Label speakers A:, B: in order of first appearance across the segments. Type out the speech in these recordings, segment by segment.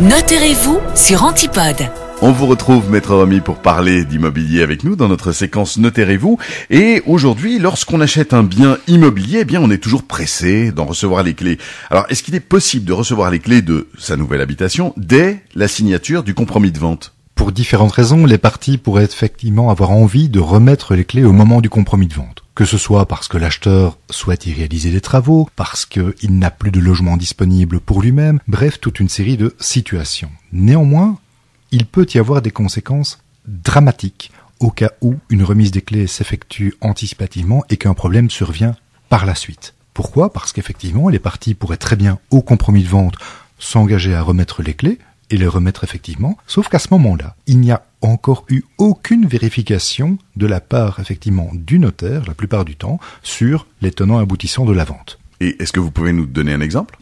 A: Notez-vous sur Antipode.
B: On vous retrouve, Maître Romy, pour parler d'immobilier avec nous dans notre séquence Notez-vous. Et aujourd'hui, lorsqu'on achète un bien immobilier, eh bien, on est toujours pressé d'en recevoir les clés. Alors, est-ce qu'il est possible de recevoir les clés de sa nouvelle habitation dès la signature du compromis de vente?
C: Pour différentes raisons, les parties pourraient effectivement avoir envie de remettre les clés au moment du compromis de vente. Que ce soit parce que l'acheteur souhaite y réaliser des travaux, parce qu'il n'a plus de logement disponible pour lui-même, bref, toute une série de situations. Néanmoins, il peut y avoir des conséquences dramatiques au cas où une remise des clés s'effectue anticipativement et qu'un problème survient par la suite. Pourquoi? Parce qu'effectivement, les parties pourraient très bien, au compromis de vente, s'engager à remettre les clés et les remettre effectivement, sauf qu'à ce moment-là, il n'y a encore eu aucune vérification de la part effectivement du notaire, la plupart du temps, sur les tenants aboutissants de la vente.
B: Et est-ce que vous pouvez nous donner un exemple?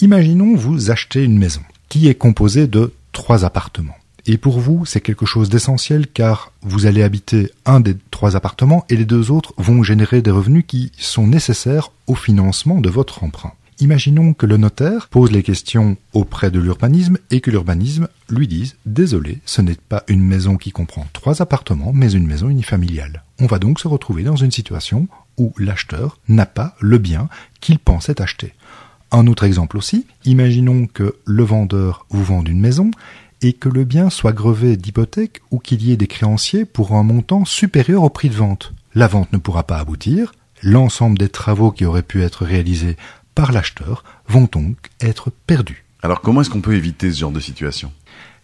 C: Imaginons vous achetez une maison qui est composée de trois appartements. Et pour vous, c'est quelque chose d'essentiel car vous allez habiter un des trois appartements et les deux autres vont générer des revenus qui sont nécessaires au financement de votre emprunt. Imaginons que le notaire pose les questions auprès de l'urbanisme et que l'urbanisme lui dise Désolé, ce n'est pas une maison qui comprend trois appartements, mais une maison unifamiliale. On va donc se retrouver dans une situation où l'acheteur n'a pas le bien qu'il pensait acheter. Un autre exemple aussi, imaginons que le vendeur vous vende une maison et que le bien soit grevé d'hypothèque ou qu'il y ait des créanciers pour un montant supérieur au prix de vente. La vente ne pourra pas aboutir, l'ensemble des travaux qui auraient pu être réalisés par l'acheteur vont donc être perdus.
B: Alors comment est-ce qu'on peut éviter ce genre de situation?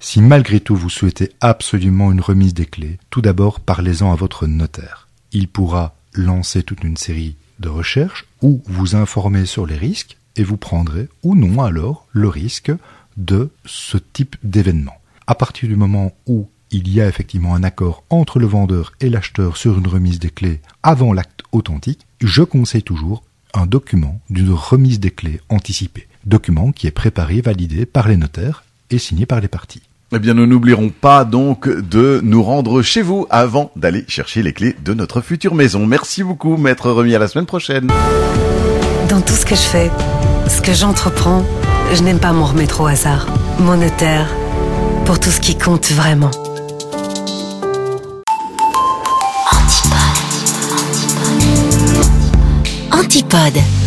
C: Si malgré tout vous souhaitez absolument une remise des clés, tout d'abord parlez-en à votre notaire. Il pourra lancer toute une série de recherches ou vous informer sur les risques et vous prendrez ou non alors le risque de ce type d'événement. À partir du moment où il y a effectivement un accord entre le vendeur et l'acheteur sur une remise des clés avant l'acte authentique, je conseille toujours un document d'une remise des clés anticipée. Document qui est préparé, validé par les notaires et signé par les parties.
B: Eh bien, nous n'oublierons pas donc de nous rendre chez vous avant d'aller chercher les clés de notre future maison. Merci beaucoup, maître Remis. À la semaine prochaine.
A: Dans tout ce que je fais, ce que j'entreprends, je n'aime pas m'en remettre au hasard. Mon notaire, pour tout ce qui compte vraiment. Antipode.